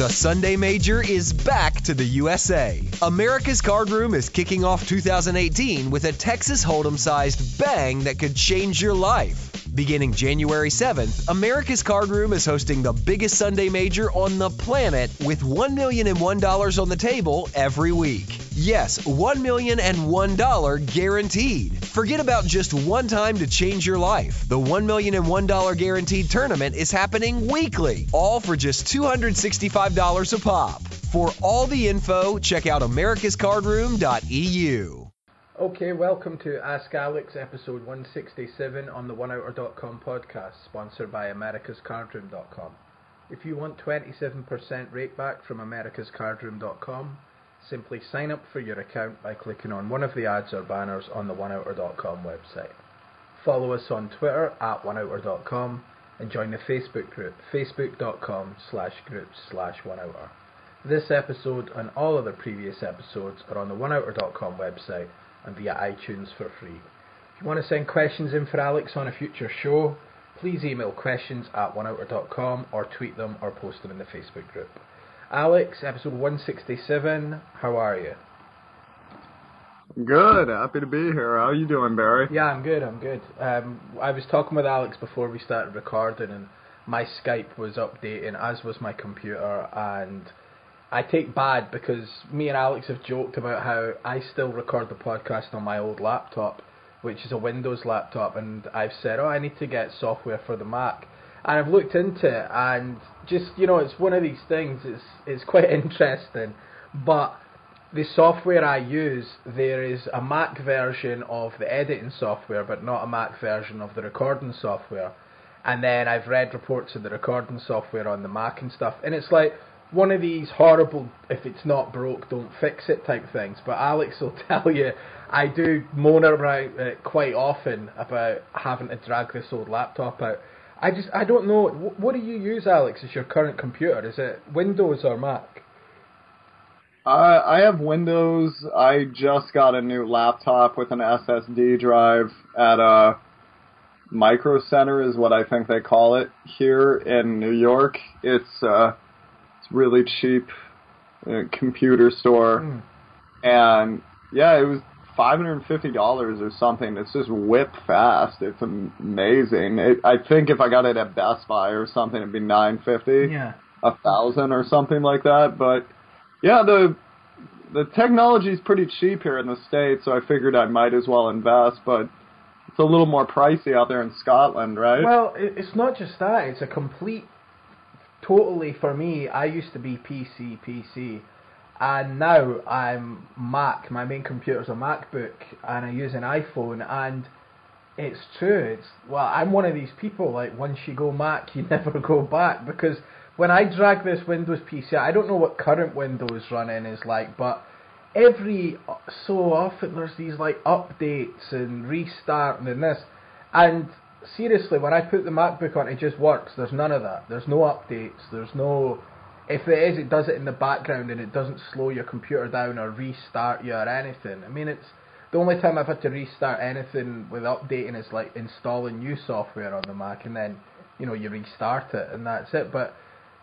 The Sunday Major is back to the USA. America's Card Room is kicking off 2018 with a Texas Hold'em sized bang that could change your life. Beginning January 7th, America's Card Room is hosting the biggest Sunday Major on the planet with $1 million and $1 on the table every week. Yes, $1 million and $1 guaranteed. Forget about just one time to change your life. The $1 million and $1 guaranteed tournament is happening weekly, all for just $265 a pop. For all the info, check out americascardroom.eu. Okay, welcome to Ask Alex, episode 167 on the OneOuter.com podcast, sponsored by AmericasCardroom.com. If you want 27% rate back from AmericasCardroom.com, simply sign up for your account by clicking on one of the ads or banners on the OneOuter.com website. Follow us on Twitter at OneOuter.com and join the Facebook group, facebook.com slash groups slash OneOuter. This episode and all other previous episodes are on the OneOuter.com website and via iTunes for free. If you want to send questions in for Alex on a future show, please email questions at oneouter.com or tweet them or post them in the Facebook group. Alex, episode 167, how are you? Good, happy to be here. How are you doing, Barry? Yeah, I'm good, I'm good. Um, I was talking with Alex before we started recording and my Skype was updating, as was my computer, and I take bad because me and Alex have joked about how I still record the podcast on my old laptop, which is a Windows laptop, and I've said, oh, I need to get software for the Mac. And I've looked into it, and just, you know, it's one of these things, it's, it's quite interesting, but the software I use, there is a Mac version of the editing software, but not a Mac version of the recording software. And then I've read reports of the recording software on the Mac and stuff, and it's like, one of these horrible if it's not broke don't fix it type things. But alex will tell you i do moan about it quite often about having to drag this old laptop out. I just i don't know. What do you use alex as your current computer? Is it windows or mac? Uh, I have Windows. I just got a new laptop with an SSD drive at a Micro Center, is what I think they call it here in New York. It's uh, really cheap uh, computer store, mm. and yeah, it was five hundred and fifty dollars or something. It's just whip fast. It's amazing. It, I think if I got it at Best Buy or something, it'd be nine fifty, yeah, a thousand or something like that. But yeah, the the technology is pretty cheap here in the states, so I figured I might as well invest. But it's a little more pricey out there in Scotland, right? Well, it's not just that; it's a complete totally for me, I used to be PC, PC, and now I'm Mac. My main computer's a MacBook, and I use an iPhone. And it's true. It's well, I'm one of these people. Like once you go Mac, you never go back because when I drag this Windows PC, I don't know what current Windows running is like, but every so often there's these like updates and restarting and this, and seriously, when I put the MacBook on, it just works. There's none of that. There's no updates. There's no. If it is, it does it in the background and it doesn't slow your computer down or restart you or anything. I mean, it's the only time I've had to restart anything with updating is like installing new software on the Mac and then you know you restart it and that's it. But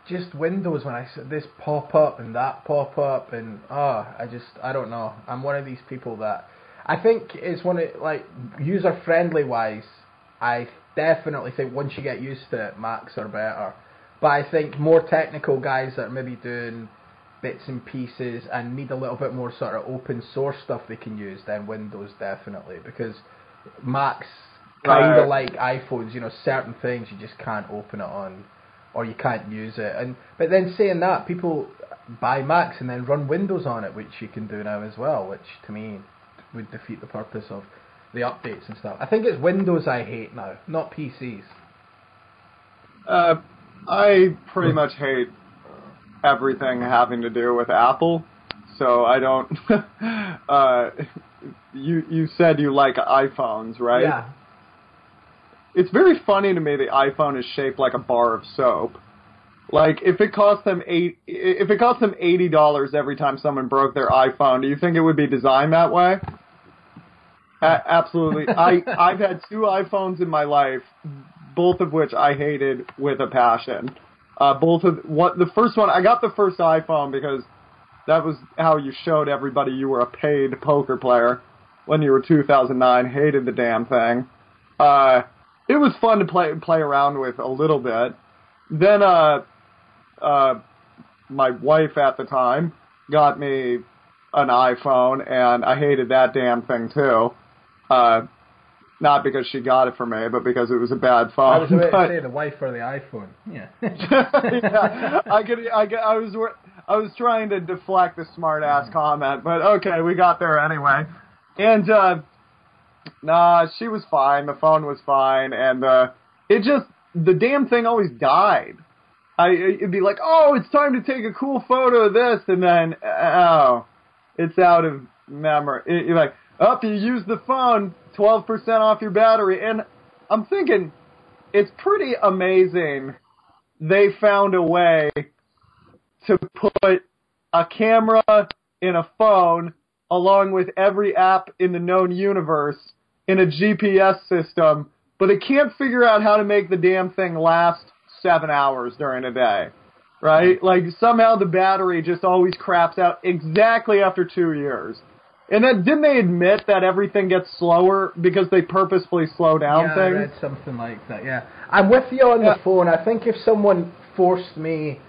just Windows when I see this pop up and that pop up and ah, oh, I just I don't know. I'm one of these people that I think it's one of like user friendly wise I definitely think once you get used to it, Macs are better. But I think more technical guys that are maybe doing bits and pieces and need a little bit more sort of open source stuff they can use, than Windows definitely because Macs kind of like iPhones, you know, certain things you just can't open it on or you can't use it. And but then saying that, people buy Macs and then run Windows on it, which you can do now as well, which to me would defeat the purpose of the updates and stuff. I think it's Windows I hate now, not PCs. Uh, I pretty much hate everything having to do with Apple, so I don't. uh, you you said you like iPhones, right? Yeah. It's very funny to me the iPhone is shaped like a bar of soap. Like if it cost them eight, if it cost them eighty dollars every time someone broke their iPhone, do you think it would be designed that way? Absolutely. I I've had two iPhones in my life, both of which I hated with a passion. Uh, both of what the first one I got the first iPhone because that was how you showed everybody you were a paid poker player when you were 2009. Hated the damn thing. Uh, it was fun to play play around with a little bit. Then uh, uh, my wife at the time got me an iPhone, and I hated that damn thing too. Uh, not because she got it for me, but because it was a bad phone. I was about But- to say the wife or the iPhone. Yeah. yeah, I could, I, could- I was, I was trying to deflect the smart ass comment, but okay, we got there anyway. And uh, nah, she was fine. The phone was fine, and uh, it just the damn thing always died. I it'd be like, oh, it's time to take a cool photo of this, and then oh, it's out of memory. It- You're like, oh, you use the phone, twelve percent off your battery, and I'm thinking, it's pretty amazing. They found a way to put a camera in a phone along with every app in the known universe in a GPS system, but it can't figure out how to make the damn thing last seven hours during a day. Right? Like somehow the battery just always craps out exactly after two years. And then didn't they admit that everything gets slower because they purposefully slow down yeah, I things? read something like that. Yeah, I'm with you on Yeah. the phone. I think if someone forced me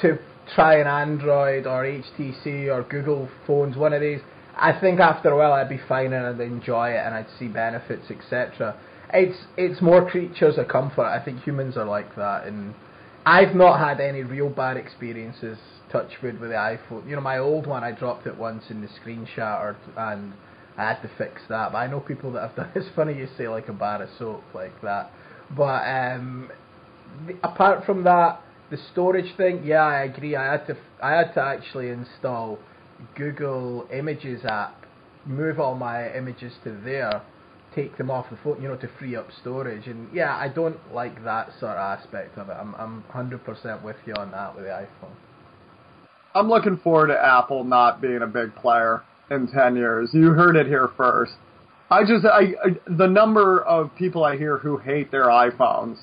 to try an Android or HTC or Google phones, one of these, I think after a while I'd be fine and I'd enjoy it and I'd see benefits, etc. It's it's more creatures of comfort. I think humans are like that, and I've not had any real bad experiences. Touch wood with the iPhone. You know, my old one, I dropped it once and the screen shattered, and I had to fix that. But I know people that have done. It's funny you say like a bar of soap like that, but um, the, apart from that, the storage thing, yeah, I agree. I had to I had to actually install Google Images app, move all my images to there, take them off the phone, you know, to free up storage. And yeah, I don't like that sort of aspect of it. I'm I'm 100% with you on that with the iPhone. I'm looking forward to Apple not being a big player in 10 years. You heard it here first. I just, I, I the number of people I hear who hate their iPhones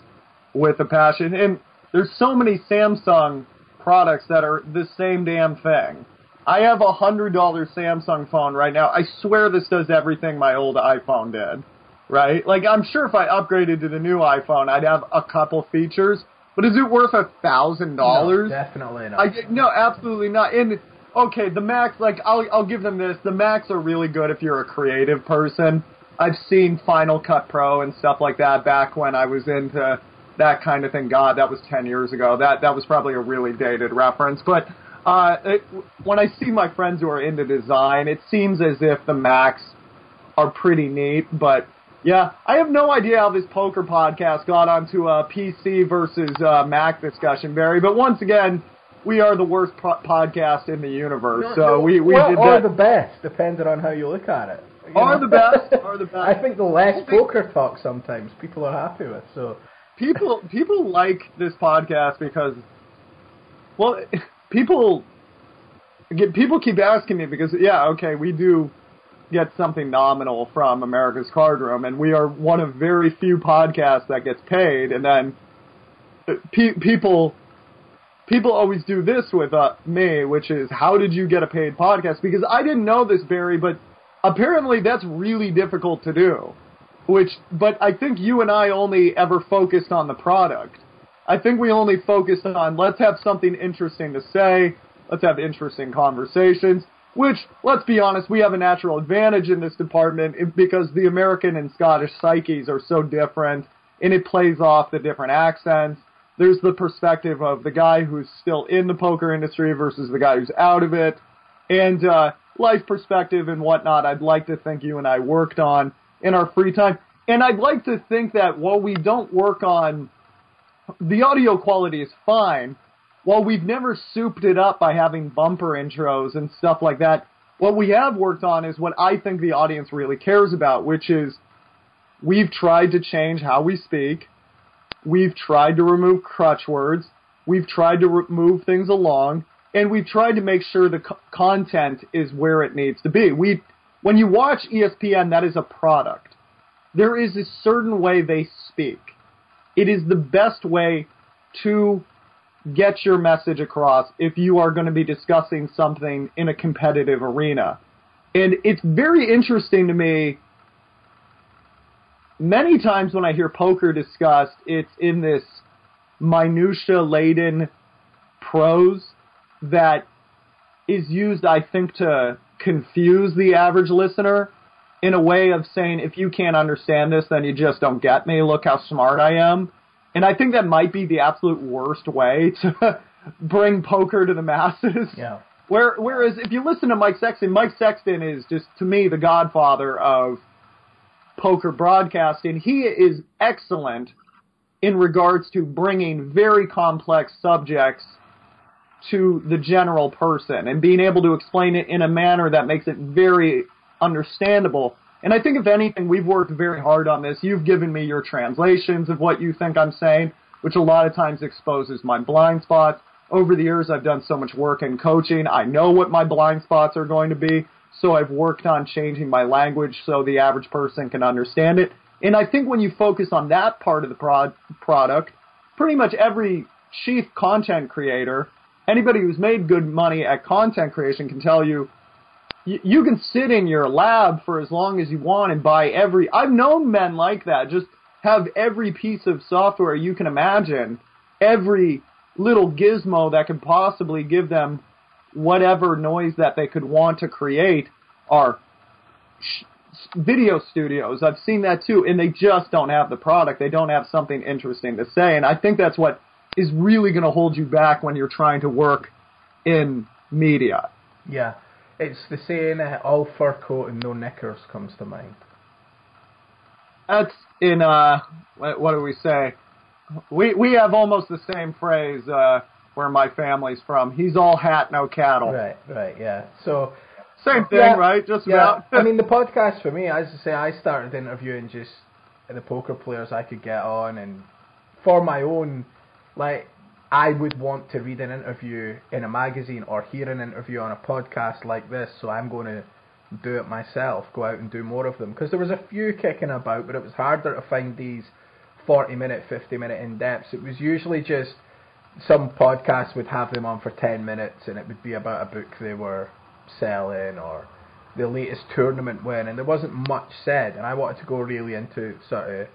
with a passion, and there's so many Samsung products that are the same damn thing. I have a hundred dollar Samsung phone right now. I swear this does everything my old iPhone did. Right? Like I'm sure if I upgraded to the new iPhone, I'd have a couple features. But is it worth a thousand dollars? Definitely not. I no, absolutely not. And okay, the Macs, like I'll I'll give them this. The Macs are really good if you're a creative person. I've seen Final Cut Pro and stuff like that back when I was into that kind of thing. God, that was ten years ago. That that was probably a really dated reference. But uh, it, when I see my friends who are into design, it seems as if the Macs are pretty neat. But yeah, I have no idea how this poker podcast got onto a PC versus uh, Mac discussion, Barry. But once again, we are the worst po- podcast in the universe. so we we well, did or the best, depending on how you look at it. You Are know? the best, are the best. I think the less poker talk sometimes people are happy with. So people people like this podcast because well people get people keep asking me because yeah okay we do get something nominal from America's Card Room and we are one of very few podcasts that gets paid and then uh, pe- people people always do this with uh, me which is how did you get a paid podcast because I didn't know this Barry but apparently that's really difficult to do which but I think you and I only ever focused on the product. I think we only focused on let's have something interesting to say, let's have interesting conversations, which let's be honest, we have a natural advantage in this department because the American and Scottish psyches are so different and it plays off the different accents. There's the perspective of the guy who's still in the poker industry versus the guy who's out of it. And uh, life perspective and whatnot, I'd like to think you and I worked on in our free time. And I'd like to think that while we don't work on the audio quality is fine, while we've never souped it up by having bumper intros and stuff like that, what we have worked on is what I think the audience really cares about, which is we've tried to change how we speak. We've tried to remove crutch words. We've tried to re- move things along, and we've tried to make sure the co- content is where it needs to be. We, when you watch ESPN, that is a product. There is a certain way they speak. It is the best way to get your message across if you are going to be discussing something in a competitive arena. And it's very interesting to me. Many times when I hear poker discussed, it's in this minutia laden prose that is used, I think, to confuse the average listener in a way of saying, if you can't understand this, then you just don't get me. Look how smart I am. And I think that might be the absolute worst way to bring poker to the masses. Yeah. Where, whereas if you listen to Mike Sexton, Mike Sexton is just to me the godfather of poker broadcasting. He is excellent in regards to bringing very complex subjects to the general person and being able to explain it in a manner that makes it very understandable. And I think if anything, we've worked very hard on this. You've given me your translations of what you think I'm saying, which a lot of times exposes my blind spots. Over the years, I've done so much work in coaching. I know what my blind spots are going to be. So I've worked on changing my language so the average person can understand it. And I think when you focus on that part of the prod- product, pretty much every chief content creator, anybody who's made good money at content creation can tell you you, can sit in your lab for as long as you want and buy every. I've known men like that. Just have every piece of software you can imagine, every little gizmo that could possibly give them whatever noise that they could want to create are video studios. I've seen that too, and they just don't have the product. They don't have something interesting to say, and I think that's what is really going to hold you back when you're trying to work in media. Yeah, it's the saying uh, "all fur coat and no knickers" comes to mind. That's in uh, what do we say? We we have almost the same phrase uh, where my family's from. He's all hat, no cattle. Right, right, yeah. So same thing, yeah, right? Just yeah. about. I mean, the podcast for me, as I say, I started interviewing just the poker players I could get on, and for my own, like, I would want to read an interview in a magazine or hear an interview on a podcast like this, so I'm going to do it myself, go out and do more of them. Because there was a few kicking about, but it was harder to find these 40 minute, 50 minute in depths. It was usually just some podcasts would have them on for 10 minutes and it would be about a book they were selling or the latest tournament win, and there wasn't much said. And I wanted to go really into sort of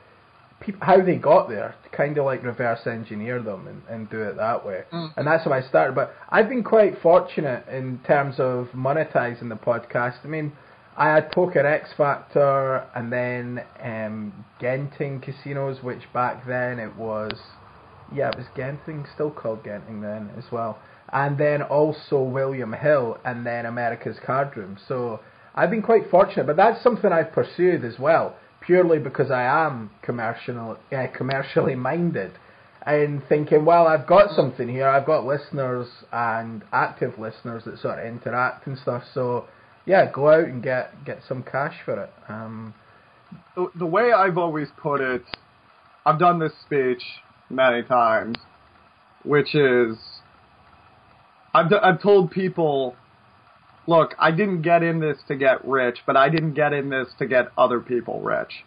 people, how they got there, to kind of like reverse engineer them and, and do it that way. Mm. And that's how I started. But I've been quite fortunate in terms of monetizing the podcast. I mean, I had Poker X Factor and then um, Genting Casinos, which back then it was, yeah, it was Genting, still called Genting then as well. And then also William Hill and then America's Card Room. So I've been quite fortunate, but that's something I've pursued as well purely because I am commercial, uh, commercially minded and thinking, well, I've got something here. I've got listeners and active listeners that sort of interact and stuff. So, yeah, go out and get get some cash for it. Um, the, way I've always put it, I've done this speech many times, which is I've d- I've told people look, I didn't get in this to get rich, but I didn't get in this to get other people rich.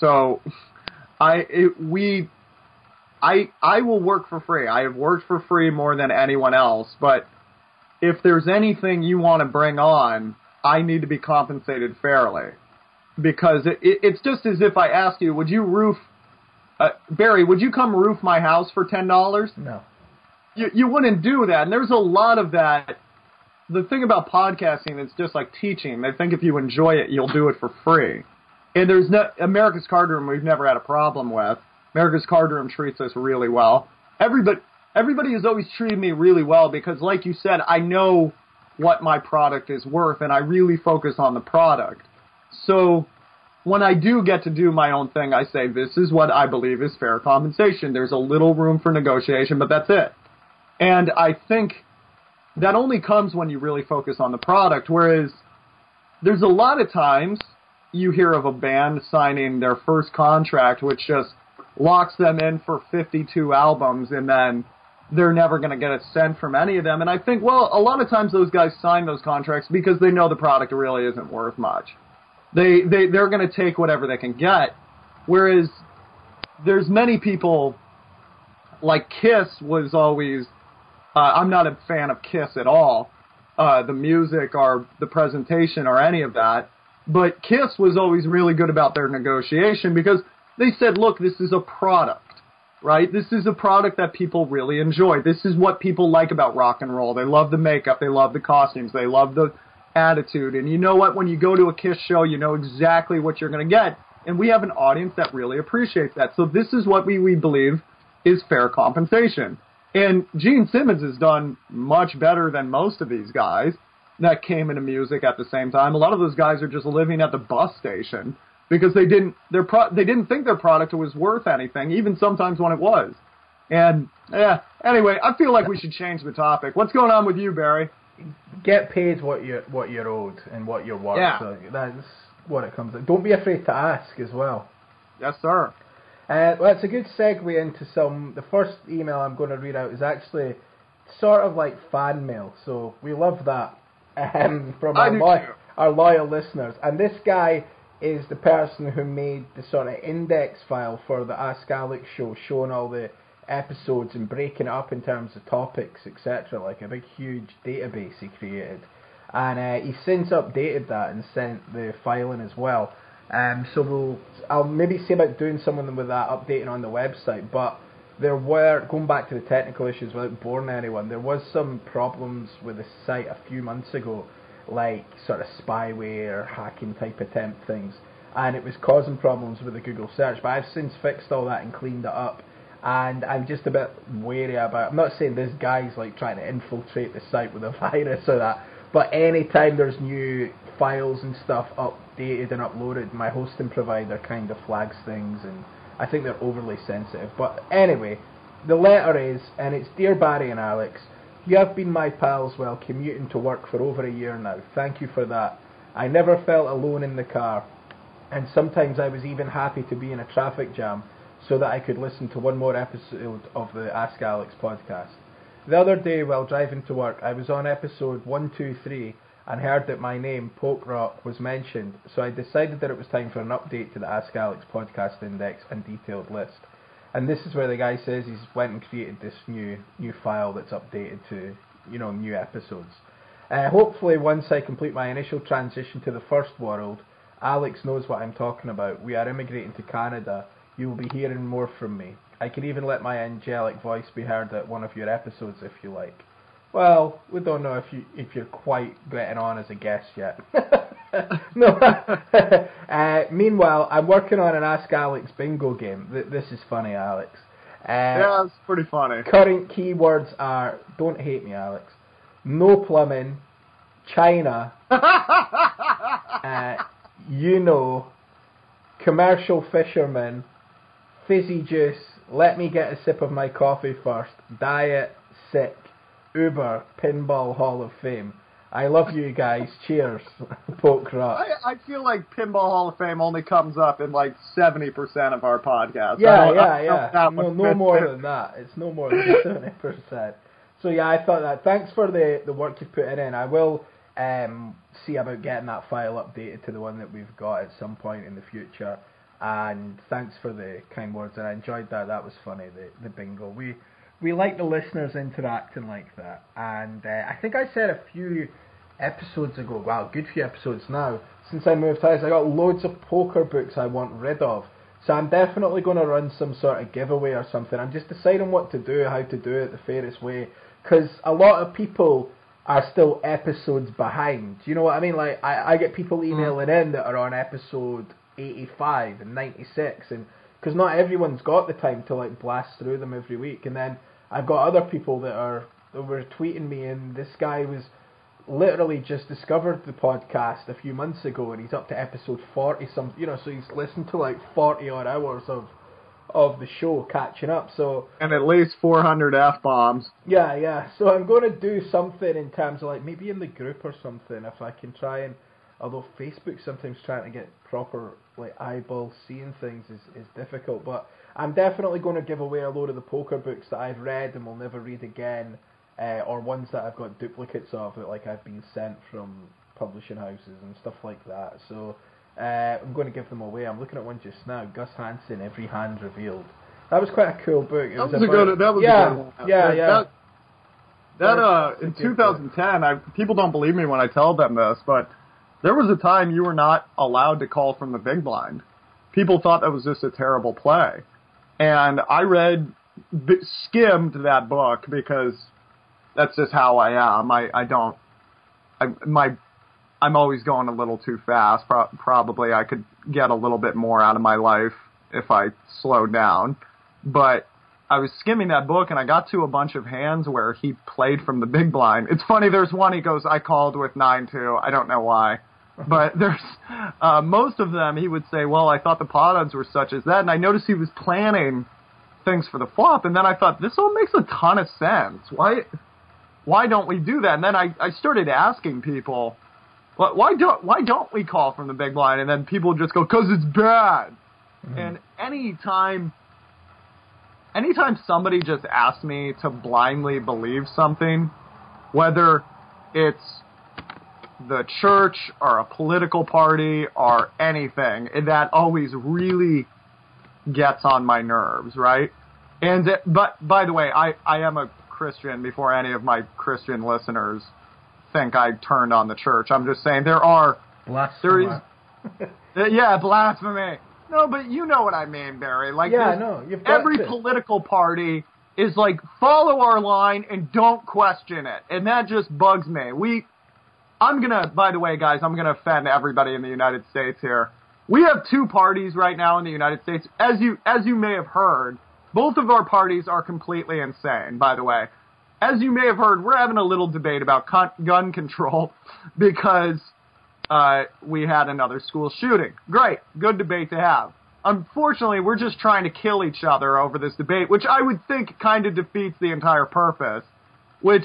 So, I it, we I I will work for free. I have worked for free more than anyone else, but if there's anything you want to bring on, I need to be compensated fairly. Because it, it, it's just as if I asked you, would you roof uh, Barry, would you come roof my house for ten dollars? no. You you wouldn't do that. And there's a lot of that the thing about podcasting is just like teaching. They think if you enjoy it, you'll do it for free. And there's no America's Card Room. We've never had a problem with. America's Card Room treats us really well. Everybody, everybody has always treated me really well because, like you said, I know what my product is worth, and I really focus on the product. So when I do get to do my own thing, I say this is what I believe is fair compensation. There's a little room for negotiation, but that's it. And I think that only comes when you really focus on the product. Whereas there's a lot of times you hear of a band signing their first contract, which just locks them in for 52 albums, and then they're never going to get a cent from any of them. And I think, well, a lot of times those guys sign those contracts because they know the product really isn't worth much. They they they're going to take whatever they can get. Whereas there's many people like Kiss was always. Uh, I'm not a fan of Kiss at all, uh, the music or the presentation or any of that. But Kiss was always really good about their negotiation because they said, look, this is a product, right? This is a product that people really enjoy. This is what people like about rock and roll. They love the makeup, they love the costumes, they love the attitude. And you know what? When you go to a Kiss show, you know exactly what you're going to get. And we have an audience that really appreciates that. So this is what we, we believe is fair compensation. And Gene Simmons has done much better than most of these guys that came into music at the same time. A lot of those guys are just living at the bus station because they didn't their pro- they didn't think their product was worth anything, even sometimes when it was. And yeah, anyway, I feel like we should change the topic. What's going on with you, Barry? Get paid what you what you're owed and what you're worth. Yeah. So that's what it comes. to. Don't be afraid to ask as well. Yes, sir. Uh, well, it's a good segue into some. The first email I'm going to read out is actually sort of like fan mail, so we love that um, from our, lo- our loyal listeners. And this guy is the person who made the sort of index file for the Ask Alex show, showing all the episodes and breaking it up in terms of topics, etc. Like a big, huge database he created. And uh, he's since updated that and sent the file in as well. Um, so we'll, I'll maybe see about doing something with that, updating on the website. But there were, going back to the technical issues without boring anyone, there was some problems with the site a few months ago, like sort of spyware, hacking type attempt things. And it was causing problems with the Google search. But I've since fixed all that and cleaned it up. And I'm just a bit wary about. I'm not saying this guy's like trying to infiltrate the site with a virus or that, but anytime there's new files and stuff updated and uploaded, my hosting provider kind of flags things, and I think they're overly sensitive. But anyway, the letter is, and it's Dear Barry and Alex, you have been my pals while commuting to work for over a year now. Thank you for that. I never felt alone in the car, and sometimes I was even happy to be in a traffic jam so that I could listen to one more episode of the Ask Alex podcast. The other day, while driving to work, I was on episode 123 and heard that my name, Poke Rock, was mentioned, so I decided that it was time for an update to the Ask Alex podcast index and detailed list. And this is where the guy says he's went and created this new new file that's updated to you know new episodes. Uh, hopefully, once I complete my initial transition to the first world, Alex knows what I'm talking about. We are immigrating to Canada. You will be hearing more from me. I can even let my angelic voice be heard at one of your episodes if you like. Well, we don't know if you if you're quite getting on as a guest yet. no. uh, meanwhile, I'm working on an Ask Alex bingo game. Th- This is funny, Alex. Uh, yeah, it's pretty funny. Current keywords are don't hate me, Alex. No plumbing, China, uh, you know, commercial fisherman, fizzy juice. Let me get a sip of my coffee first. Diet, sick, Uber, Pinball Hall of Fame. I love you guys. Cheers. Poke rock. I, I feel like Pinball Hall of Fame only comes up in like 70% of our podcasts. Yeah, yeah, I don't know yeah. No, no more than that. It's no more than seventy percent. So yeah, I thought that. Thanks for the the work you've put in. I will um, see about getting that file updated to the one that we've got at some point in the future. And thanks for the kind words. And I enjoyed that. That was funny. The the bingo. We we like the listeners interacting like that. And uh, I think I said a few episodes ago. Wow, good few episodes now. Since I moved house, I got loads of poker books I want rid of. So I'm definitely going to run some sort of giveaway or something. I'm just deciding what to do, how to do it the fairest way. Because a lot of people are still episodes behind. Do you know what I mean? Like I, I get people emailing in that are on episode 85 and 96, and because not everyone's got the time to like blast through them every week. And then I've got other people that are that were tweeting me, and this guy was literally just discovered the podcast a few months ago, and he's up to episode 40 some. You know, so he's listened to like 40 odd hours of of the show catching up. So And at least 400 F bombs. yeah, yeah. So I'm going to do something in terms of like maybe in the group or something if I can try and. Although Facebook sometimes trying to get proper like eyeball seeing things is, is difficult, but I'm definitely going to give away a load of the poker books that I've read and will never read again, uh, or ones that I've got duplicates of that like I've been sent from publishing houses and stuff like that. So uh, I'm going to give them away. I'm looking at one just now. Gus Hansen, Every Hand Revealed. That was quite a cool book. It That was, was a good. That was yeah, a good one. yeah, That- yeah. That, that uh, in 2010, I people don't believe me when I tell them this, but there was a time you were not allowed to call from the big blind. People thought that was just a terrible play, and I read, skimmed that book because that's just how I am. I I don't. I my. I'm always going a little too fast. Pro- probably I could get a little bit more out of my life if I slowed down. But I was skimming that book and I got to a bunch of hands where he played from the big blind. It's funny. There's one he goes, I called with nine two. I don't know why, but there's uh, most of them. He would say, well, I thought the pot odds were such as that, and I noticed he was planning things for the flop, and then I thought this all makes a ton of sense. Why? Why don't we do that? And then I, I started asking people, why, why don't why don't we call from the big blind? And then people just go, cause it's bad. And anytime anytime somebody just asks me to blindly believe something, whether it's the church or a political party or anything, that always really gets on my nerves, right? And it, but by the way, I I am a Christian before any of my Christian listeners think I turned on the church. I'm just saying there are there is Blasphemy. uh, yeah, blasphemy. No, but you know what I mean, Barry. Like, Yeah, no, you've got every to. political party is like follow our line and don't question it, and that just bugs me. We, I'm gonna. By the way, guys, I'm gonna offend everybody in the United States here. We have two parties right now in the United States, as you as you may have heard. Both of our parties are completely insane. By the way, as you may have heard, we're having a little debate about con- gun control because uh, we had another school shooting. Great, good debate to have. Unfortunately, we're just trying to kill each other over this debate, which I would think kind of defeats the entire purpose. Which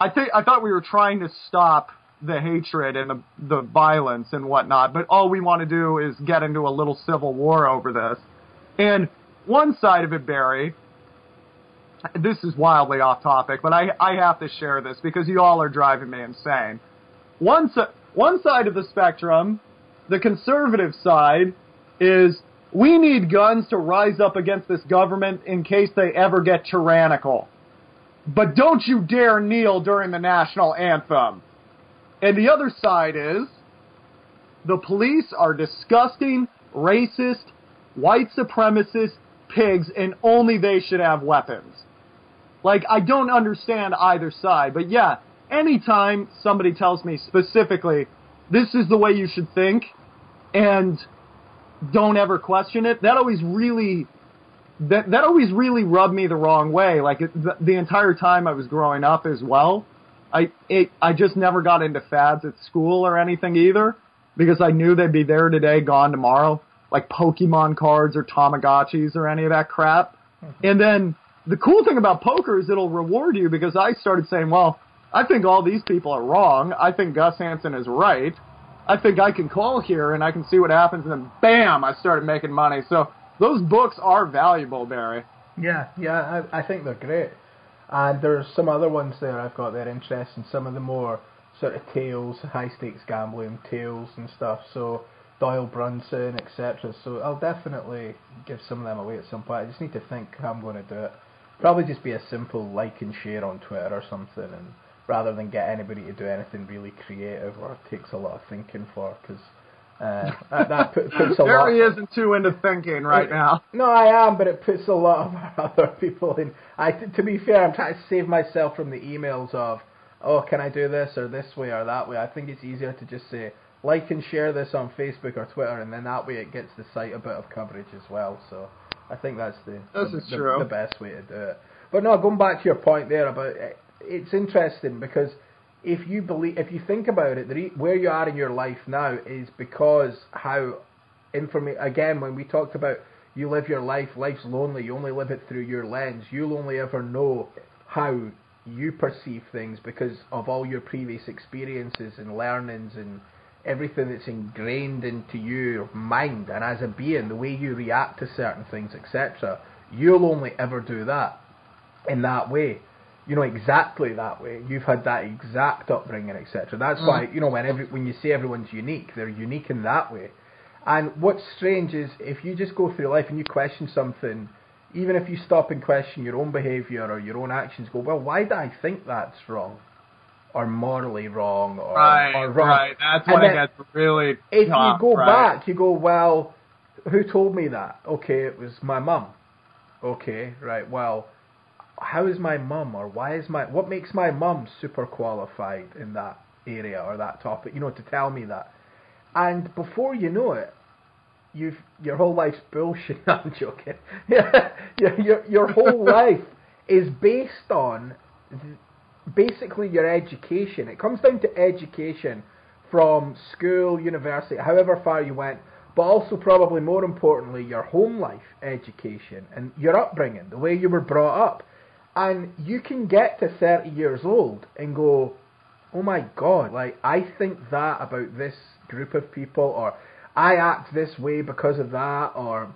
I think I thought we were trying to stop the hatred and the, the violence and whatnot, but all we want to do is get into a little civil war over this. And one side of it, Barry, this is wildly off topic, but I I have to share this because you all are driving me insane. One one side of the spectrum, the conservative side, is we need guns to rise up against this government in case they ever get tyrannical. But don't you dare kneel during the national anthem. And the other side is the police are disgusting, racist, white supremacist pigs, and only they should have weapons. Like, I don't understand either side, but yeah, anytime somebody tells me specifically, this is the way you should think, and don't ever question it, that always really, that, that always really rubbed me the wrong way. Like, the, the entire time I was growing up as well, I, it, I just never got into fads at school or anything either, because I knew they'd be there today, gone tomorrow, like Pokemon cards or Tamagotchis or any of that crap. Mm-hmm. And then the cool thing about poker is it'll reward you because I started saying, well, I think all these people are wrong. I think Gus Hansen is right. I think I can call here and I can see what happens. And then bam, I started making money. So those books are valuable, Barry. Yeah, yeah, I, I think they're great. And there's some other ones there I've got their interest in some of the more sort of tales, high stakes gambling tales and stuff. So Doyle Brunson, etc. So I'll definitely give some of them away at some point. I just need to think how I'm going to do it. Probably just be a simple like and share on Twitter or something, and rather than get anybody to do anything really creative or takes a lot of thinking for, because uh, that, that put, puts a lot. Barry isn't too into thinking right now. No, I am, but it puts a lot of other people in. I, to be fair, I'm trying to save myself from the emails of, oh, can I do this or this way or that way. I think it's easier to just say like and share this on Facebook or Twitter, and then that way it gets the site a bit of coverage as well. So I think that's the This the, is the, true. the best way to do it. But no, going back to your point there about it, it's interesting because if you believe, if you think about it, re- where you are in your life now is because how informa- again when we talked about you live your life, life's lonely, you only live it through your lens. You'll only ever know how you perceive things because of all your previous experiences and learnings and everything that's ingrained into your mind and as a being, the way you react to certain things, etc. You'll only ever do that in that way. You know exactly that way. You've had that exact upbringing, etc. That's mm. why you know when every when you say everyone's unique, they're unique in that way. And what's strange is if you just go through life and you question something, even if you stop and question your own behaviour or your own actions, go, well, why do I think that's wrong? Or morally wrong, or, right, or wrong. right. That's it gets really If tough, you go right. back, you go, well, who told me that? Okay, it was my mum. Okay, right, well, how is my mum, or why is my, what makes my mum super qualified in that area or that topic, you know, to tell me that? And before you know it, you've your whole life's bullshit. I'm joking. your, your your whole life is based on basically your education. It comes down to education from school, university, however far you went, but also probably more importantly your home life education and your upbringing, the way you were brought up. And you can get to 30 years old and go, oh my god, like I think that about this group of people, or I act this way because of that, or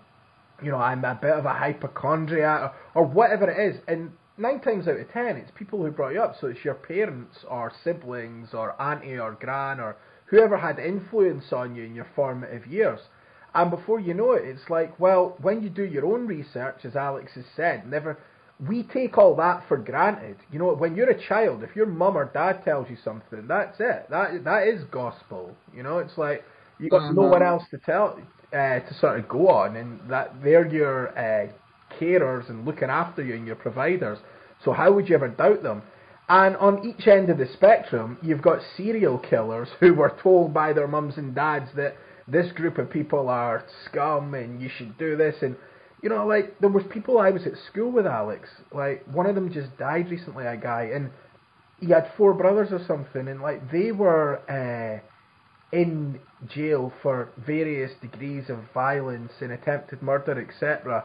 you know, I'm a bit of a hypochondriac, or, or whatever it is. And nine times out of ten, it's people who brought you up. So it's your parents, or siblings, or auntie, or gran, or whoever had influence on you in your formative years. And before you know it, it's like, well, when you do your own research, as Alex has said, never. We take all that for granted. You know, when you're a child, if your mum or dad tells you something, that's it. That that is gospel. You know, it's like you got no Mhm. one else to tell uh, to sort of go on, and that they're your uh, carers and looking after you and your providers. So how would you ever doubt them? And on each end of the spectrum, you've got serial killers who were told by their mums and dads that this group of people are scum and you should do this. And, you know, like, there was people I was at school with, Alex. Like, one of them just died recently, a guy, and he had four brothers or something, and, like, they were uh, in jail for various degrees of violence and attempted murder, etc.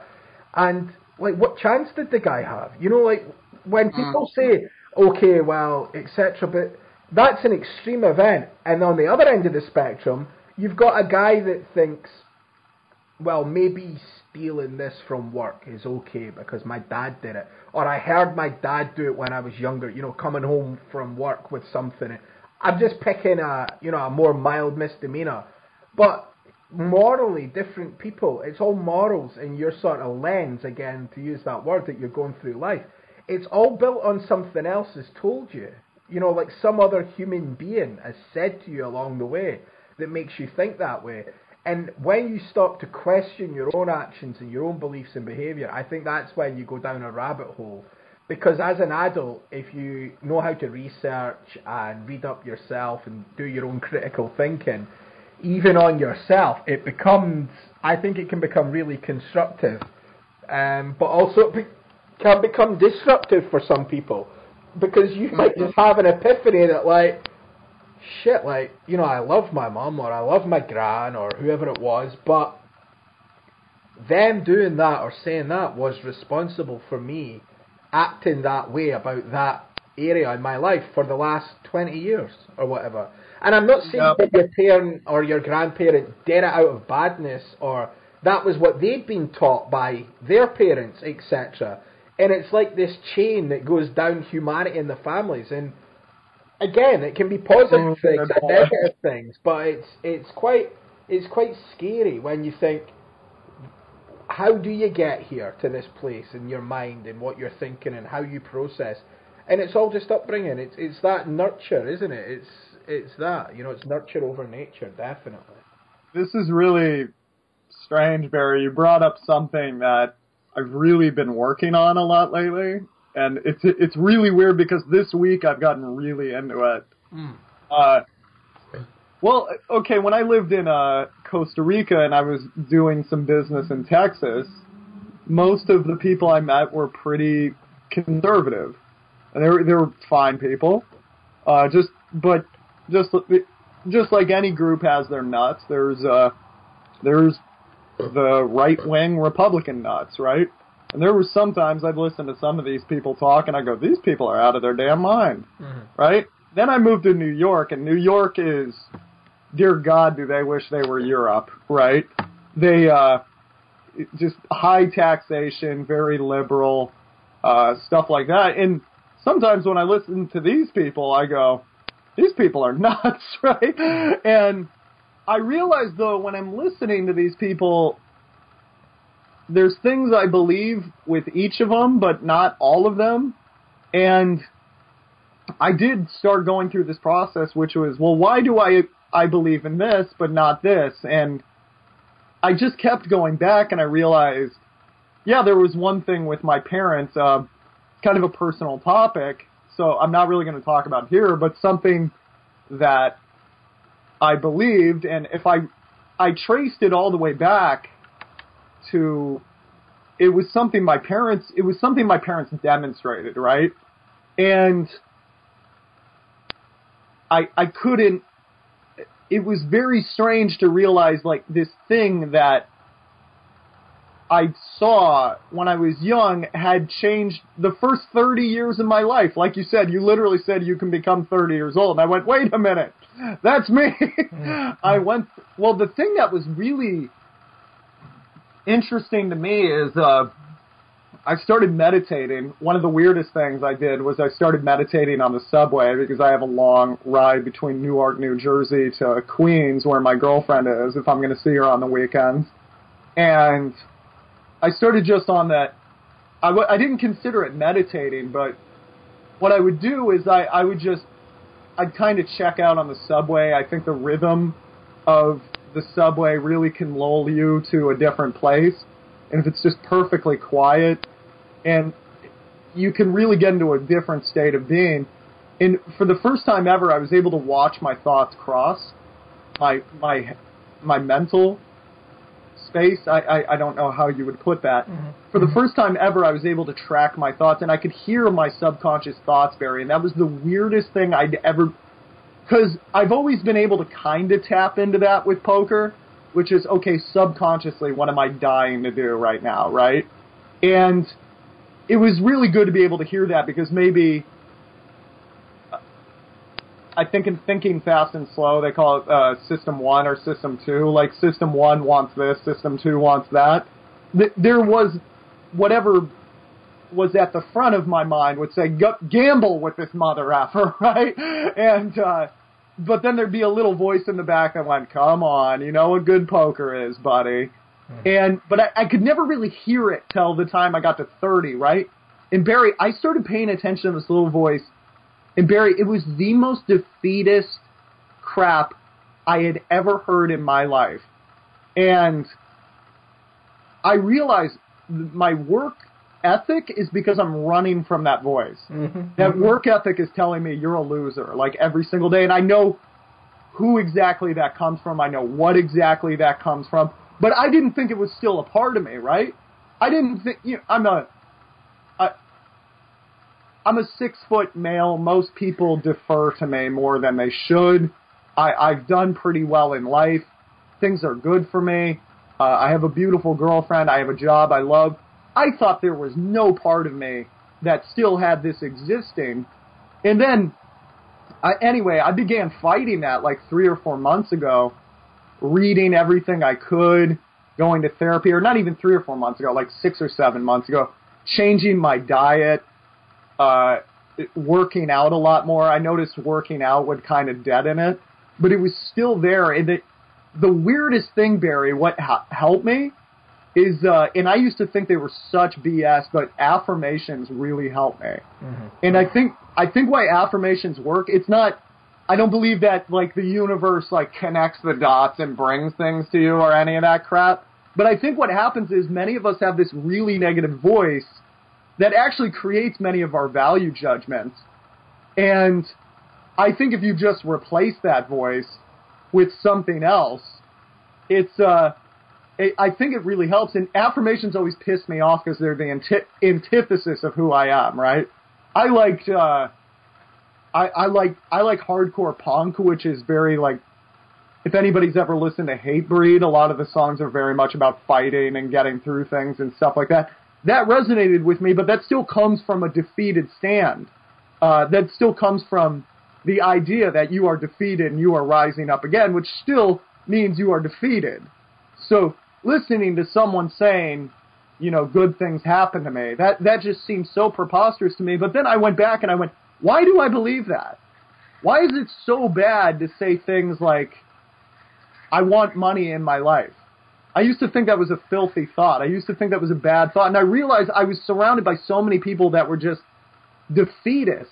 And like, what chance did the guy have? You know, like when people say, "Okay, well, etc." But that's an extreme event, and on the other end of the spectrum, you've got a guy that thinks, "Well, maybe stealing this from work is okay because my dad did it, or I heard my dad do it when I was younger." You know, coming home from work with something. I'm just picking a you know a more mild misdemeanor, but morally different people. It's all morals in your sort of lens again to use that word that you're going through life. It's all built on something else has told you. You know, like some other human being has said to you along the way that makes you think that way. And when you stop to question your own actions and your own beliefs and behaviour, I think that's when you go down a rabbit hole. Because as an adult, if you know how to research and read up yourself and do your own critical thinking, even on yourself, it becomes, I think it can become really constructive. Um, but also it can become disruptive for some people. Because you might just have an epiphany that like, shit, like, you know, I love my mum or I love my gran or whoever it was, but them doing that or saying that was responsible for me acting that way about that area in my life for the last 20 years or whatever. And I'm not saying that your parent or your grandparent did it out of badness or that was what they'd been taught by their parents, etc. And it's like this chain that goes down humanity in the families. And again, it can be positive things and negative things, but it's it's quite it's quite scary when you think how do you get here to this place in your mind and what you're thinking and how you process? And it's all just upbringing. It's it's that nurture isn't it? It's it's that you know it's nurture over nature definitely. This is really strange, Barry. You brought up something that I've really been working on a lot lately, and it's it's really weird because this week I've gotten really into it. Uh, well, okay, when I lived in uh, Costa Rica and I was doing some business in Texas, most of the people I met were pretty conservative, and they were they were fine people. Uh, just but just just like any group has their nuts, there's uh there's the right wing Republican nuts, right? And there were sometimes I'd listen to some of these people talk and I go, these people are out of their damn mind, right? Then I moved to New York, and New York is, dear God, do they wish they were Europe, right? They uh, just high taxation, very liberal, uh, stuff like that. And sometimes when I listen to these people, I go, these people are nuts, right? And I realize though when I'm listening to these people, there's things I believe with each of them, but not all of them. And I did start going through this process, which was, well, why do I I believe in this but not this? And I just kept going back, and I realized, yeah, there was one thing with my parents, uh, kind of a personal topic. So I'm not really going to talk about here, but something that I believed, and if I I traced it all the way back to it was something my parents it was something my parents demonstrated, right? And I I couldn't it was very strange to realize like this thing that I saw when I was young had changed the first 30 years of my life. Like you said, you literally said you can become 30 years old. And I went, wait a minute, that's me. I went, well, the thing that was really interesting to me is, uh, I started meditating. One of the weirdest things I did was I started meditating on the subway because I have a long ride between Newark, New Jersey to Queens where my girlfriend is if I'm going to see her on the weekends. And I started just on that. I w- I didn't consider it meditating, but what I would do is I, I would just, I'd kind of check out on the subway. I think the rhythm of the subway really can lull you to a different place. And if it's just perfectly quiet, and you can really get into a different state of being. And for the first time ever, I was able to watch my thoughts cross, my my my mental space. I, I, I don't know how you would put that. Mm-hmm. For the first time ever, I was able to track my thoughts, and I could hear my subconscious thoughts, Barry. And that was the weirdest thing I'd ever. Because I've always been able to kind of tap into that with poker, which is okay, subconsciously, what am I dying to do right now, right? And it was really good to be able to hear that because maybe I think in thinking fast and slow, they call it uh, system one or system two. Like system one wants this, system two wants that. There was whatever was at the front of my mind would say, gamble with this mother effer, right? And, uh, but then there'd be a little voice in the back that went, come on, you know what good poker is, buddy. And, but I, I could never really hear it till the time I got to 30, right? And Barry, I started paying attention to this little voice and Barry, it was the most defeatist crap I had ever heard in my life. And I realized my work ethic is because I'm running from that voice. Mm-hmm. That work ethic is telling me you're a loser, like every single day. And I know who exactly that comes from. I know what exactly that comes from. But I didn't think it was still a part of me, right? I didn't think, you know, I'm a, I'm a six foot male. Most people defer to me more than they should. I, I've done pretty well in life. Things are good for me. Uh, I have a beautiful girlfriend. I have a job I love. I thought there was no part of me that still had this existing. And then, I, anyway, I began fighting that like three or four months ago, reading everything I could, going to therapy, or not even three or four months ago, like six or seven months ago, changing my diet, uh, working out a lot more. I noticed working out would kind of deaden it, but it was still there. And the, the weirdest thing, Barry, what ha- helped me is, uh, and I used to think they were such BS, but affirmations really help me. Mm-hmm. And I think, I think why affirmations work, it's not, I don't believe that like the universe like connects the dots and brings things to you or any of that crap. But I think what happens is many of us have this really negative voice that actually creates many of our value judgments. And I think if you just replace that voice with something else, it's uh, it, I think it really helps. And affirmations always piss me off because they're the anti- antithesis of who I am. Right? I liked uh, I, I like I like hardcore punk, which is very like. If anybody's ever listened to Hatebreed, a lot of the songs are very much about fighting and getting through things and stuff like that that resonated with me, but that still comes from a defeated stand. Uh, that still comes from the idea that you are defeated and you are rising up again, which still means you are defeated. So listening to someone saying, you know, good things happen to me, that, that just seems so preposterous to me. But then I went back and I went, why do I believe that? Why is it so bad to say things like, I want money in my life? I used to think that was a filthy thought. I used to think that was a bad thought, and I realized I was surrounded by so many people that were just defeatists.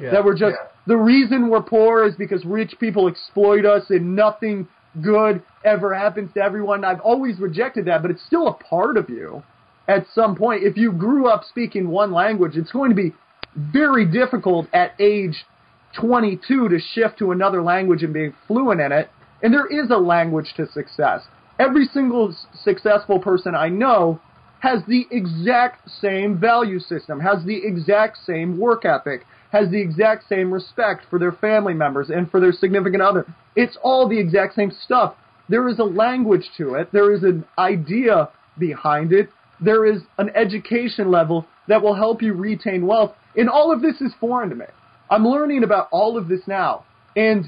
Yeah. That were just Yeah. the reason we're poor is because rich people exploit us and nothing good ever happens to everyone. I've always rejected that, but it's still a part of you at some point. If you grew up speaking one language, it's going to be very difficult at age 22 to shift to another language and being fluent in it. And there is a language to success. Every single successful person I know has the exact same value system, has the exact same work ethic, has the exact same respect for their family members and for their significant other. It's all the exact same stuff. There is a language to it, there is an idea behind it, there is an education level that will help you retain wealth. And all of this is foreign to me. I'm learning about all of this now. And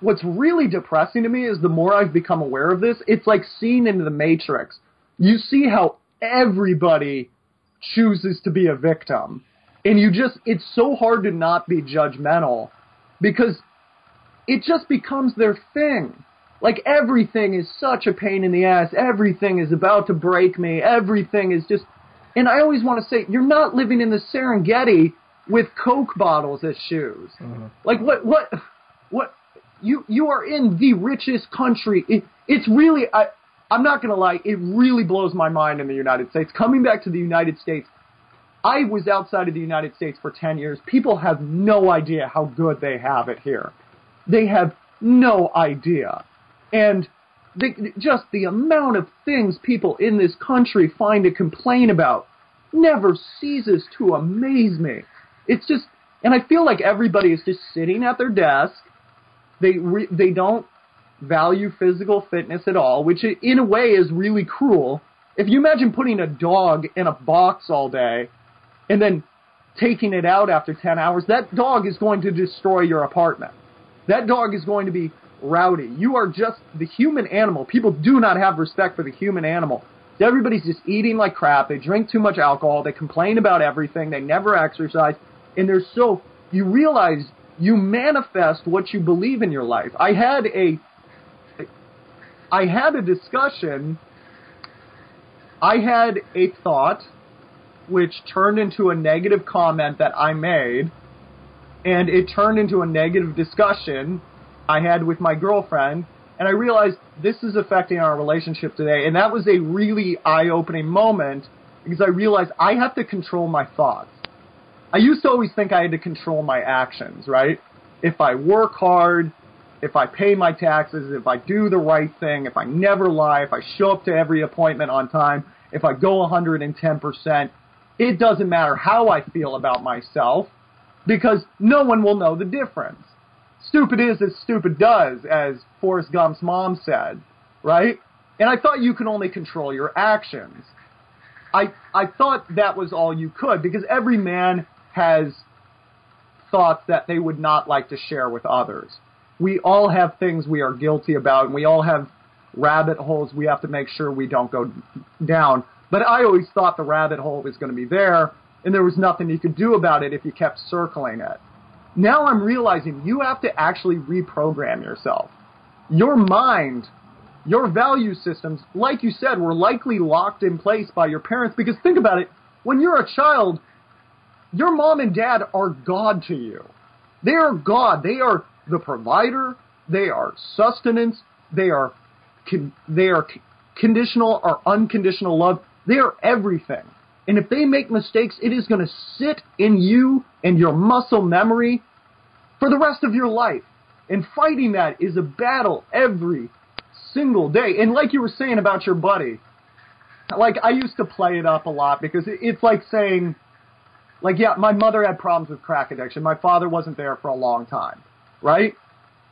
what's really depressing to me is the more I've become aware of this, it's like seeing into the Matrix. You see how everybody chooses to be a victim. And you just, it's so hard to not be judgmental because it just becomes their thing. Like everything is such a pain in the ass. Everything is about to break me. Everything is just, and I always want to say, you're not living in the Serengeti with Coke bottles as shoes. Mm-hmm. Like what, what, what, you, you are in the richest country. It, it's really, I, I'm not gonna lie, it really blows my mind in the United States. Coming back to the United States, I was outside of the United States for 10 years. People have no idea how good they have it here. They have no idea. And they, just the amount of things people in this country find to complain about never ceases to amaze me. It's just, and I feel like everybody is just sitting at their desk. They re, they don't value physical fitness at all, which in a way is really cruel. If you imagine putting a dog in a box all day and then taking it out after 10 hours, that dog is going to destroy your apartment. That dog is going to be rowdy. You are just the human animal. People do not have respect for the human animal. Everybody's just eating like crap. They drink too much alcohol. They complain about everything. They never exercise. And they're so, you realize you manifest what you believe in your life. I had a, I had a discussion. I had a thought which turned into a negative comment that I made, and it turned into a negative discussion I had with my girlfriend, and I realized this is affecting our relationship today, and that was a really eye-opening moment because I realized I have to control my thoughts. I used to always think I had to control my actions, right? If I work hard, if I pay my taxes, if I do the right thing, if I never lie, if I show up to every appointment on time, if I go 110%, it doesn't matter how I feel about myself because no one will know the difference. Stupid is as stupid does, as Forrest Gump's mom said, right? And I thought you could only control your actions. I I thought that was all you could because every man has thoughts that they would not like to share with others. We all have things we are guilty about, and we all have rabbit holes we have to make sure we don't go down. But I always thought the rabbit hole was going to be there, and there was nothing you could do about it if you kept circling it. Now I'm realizing you have to actually reprogram yourself. Your mind, your value systems, like you said, were likely locked in place by your parents because think about it, when you're a child, your mom and dad are God to you. They are God. They are the provider. They are sustenance. They are con- they are conditional or unconditional love. They are everything. And if they make mistakes, it is going to sit in you and your muscle memory for the rest of your life. And fighting that is a battle every single day. And like you were saying about your buddy, like I used to play it up a lot because it's like saying, like, yeah, my mother had problems with crack addiction. My father wasn't there for a long time, right?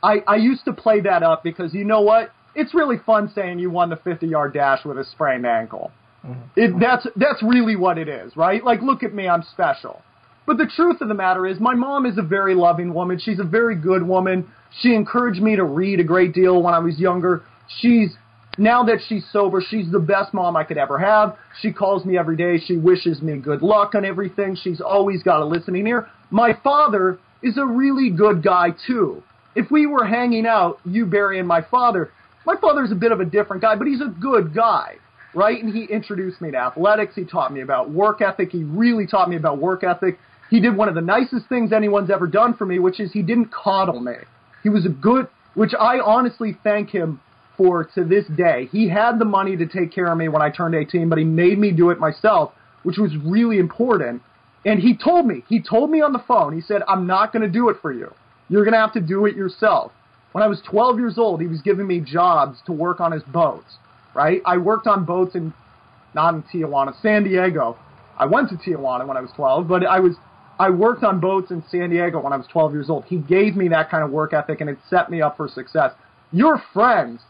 I, I used to play that up because you know what? It's really fun saying you won the 50 yard dash with a sprained ankle. Mm-hmm. It, that's, that's really what it is, right? Like, look at me, I'm special. But the truth of the matter is, my mom is a very loving woman. She's a very good woman. She encouraged me to read a great deal when I was younger. She's, now that she's sober, she's the best mom I could ever have. She calls me every day. She wishes me good luck on everything. She's always got a listening ear. My father is a really good guy, too. If we were hanging out, you, Barry, and my father, my father's a bit of a different guy, but he's a good guy, right? And he introduced me to athletics. He taught me about work ethic. He really taught me about work ethic. He did one of the nicest things anyone's ever done for me, which is he didn't coddle me. He was a good, which I honestly thank him for to this day. He had the money to take care of me when I turned 18, but he made me do it myself, which was really important. And he told me, he told me on the phone, he said, I'm not going to do it for you. You're going to have to do it yourself. When I was 12 years old, he was giving me jobs to work on his boats, right? I worked on boats in, not in Tijuana, San Diego. I went to Tijuana when I was 12, but I was, I worked on boats in San Diego when I was 12 years old. He gave me that kind of work ethic and it set me up for success. Your friends,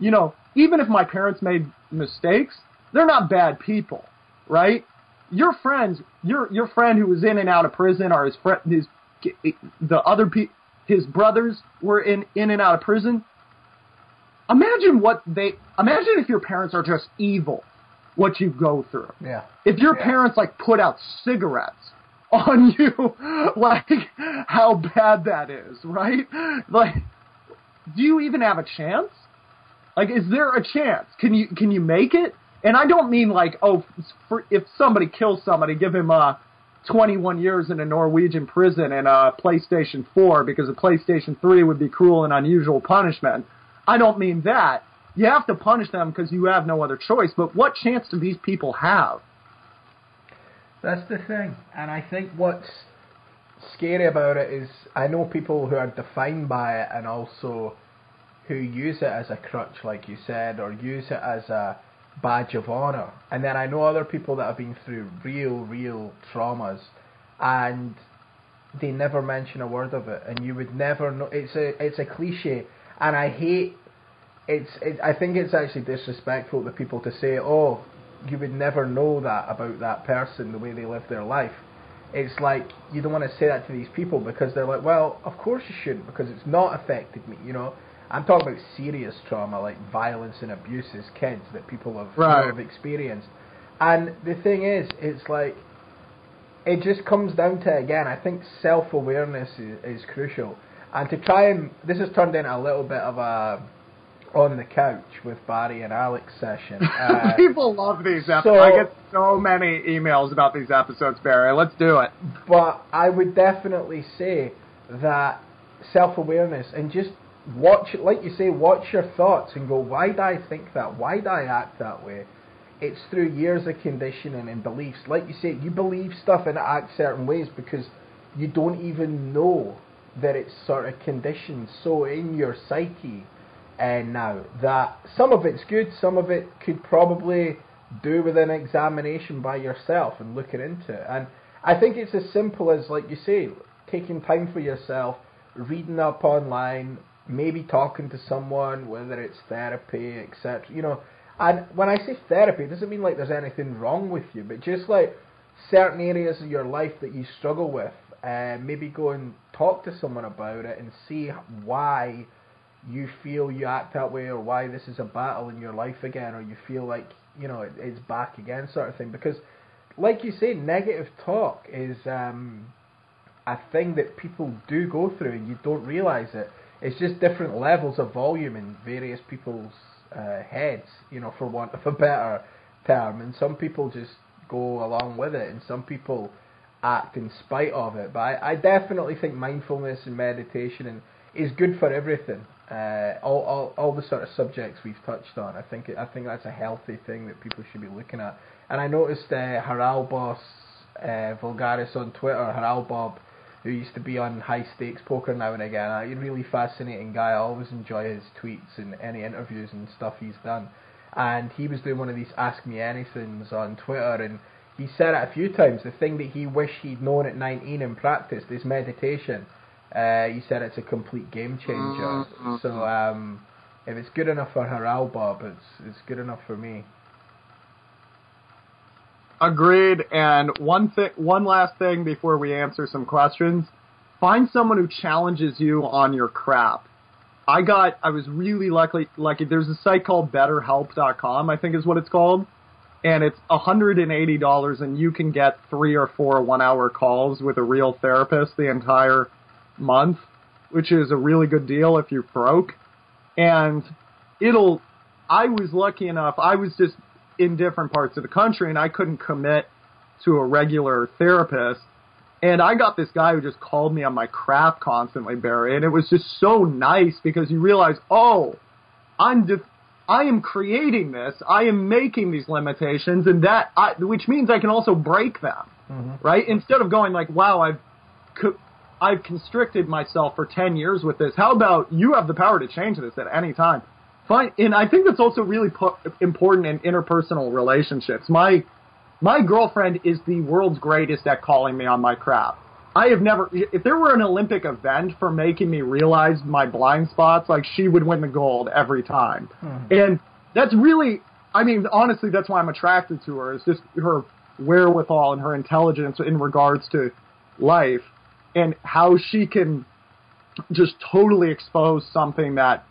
you know, even if my parents made mistakes, they're not bad people, right? Your friends, your your friend who was in and out of prison, or his friend, his the other pe- his brothers were in in and out of prison. Imagine what they imagine if your parents are just evil, what you go through. Yeah. If your Yeah. parents like put out cigarettes on you, like how bad that is, right? Like, do you even have a chance? Like, is there a chance? Can you can you make it? And I don't mean like, oh, for, if somebody kills somebody, give him uh, 21 years in a Norwegian prison and a PlayStation 4 because a PlayStation 3 would be cruel and unusual punishment. I don't mean that. You have to punish them because you have no other choice. But what chance do these people have? That's the thing. And I think what's scary about it is I know people who are defined by it and also who use it as a crutch, like you said, or use it as a badge of honor. And then I know other people that have been through real, real traumas and they never mention a word of it and you would never know it's a it's a cliche and I hate it's it, I think it's actually disrespectful to people to say, "Oh, you would never know that about that person the way they live their life." It's like you don't want to say that to these people because they're like, "Well, of course you shouldn't because it's not affected me." You know, I'm talking about serious trauma like violence and abuse as kids that people have, Right. have experienced. And the thing is, it's like it just comes down to again. I think self awareness is, is crucial, and to try and this has turned into a little bit of a on the couch with Barry and Alex session. Uh, People love these episodes. so- I get so many emails about these episodes, Barry. Let's do it. but I would definitely say that self awareness and just watch, like you say, watch your thoughts and go, why do I think that? Why do I act that way? It's through years of conditioning and beliefs. Like you say, you believe stuff and act certain ways because you don't even know that it's sort of conditioned so in your psyche and now that some of it's good, some of it could probably do with an examination by yourself and looking into it. And I think it's as simple as, like you say, taking time for yourself, reading up online, maybe talking to someone, whether it's therapy, etc. You know, and when I say therapy, it doesn't mean like there's anything wrong with you, but just like certain areas of your life that you struggle with, uh, maybe go and talk to someone about it and see why you feel you act that way or why this is a battle in your life again or you feel like you know it, it's back again sort of thing. Because like you say negative talk is um a thing that people do go through and you don't realize it. It's just different levels of volume in various people's uh, heads you know for want of a better term. And some people just go along with it and some people act in spite of it but I, I definitely think mindfulness and meditation and is good for everything uh, all, all, all the sort of subjects we've touched on. I think I think that's a healthy thing that people should be looking at. And I noticed uh, Haralabos uh, Voulgaris on Twitter, Haralabob, who used to be on High Stakes Poker now and again. A really fascinating guy. I always enjoy his tweets and any interviews and stuff he's done. And he was doing one of these Ask Me Anythings on Twitter, and he said it a few times. The thing that he wished he'd known at 19 and practiced is meditation. Uh, he said it's a complete game changer. So um, if it's good enough for Haralabob, it's it's good enough for me. Agreed. And one thing, one last thing before we answer some questions. Find someone who challenges you on your crap. I got, I was really lucky, lucky. There's a site called BetterHelp.com, I think is what it's called. And it's $180 and you can get three or four one hour calls with a real therapist the entire month, which is a really good deal if you're broke. And it'll. I was lucky enough. I was just in different parts of the country, and I couldn't commit to a regular therapist. And I got this guy who just called me on my crap constantly, Barry, and it was just so nice because you realize, oh, I'm def- I am creating this, I am making these limitations, and that, I, which means I can also break them, Mm-hmm. right? Instead of going like, wow, I've co- I've constricted myself for 10 years with this. How about you have the power to change this at any time? Fine. And I think that's also really po- important in interpersonal relationships. My, my girlfriend is the world's greatest at calling me on my crap. I have never, if there were an Olympic event for making me realize my blind spots, like she would win the gold every time. Hmm. And that's really, I mean, honestly, that's why I'm attracted to her, is just her wherewithal and her intelligence in regards to life and how she can just totally expose something that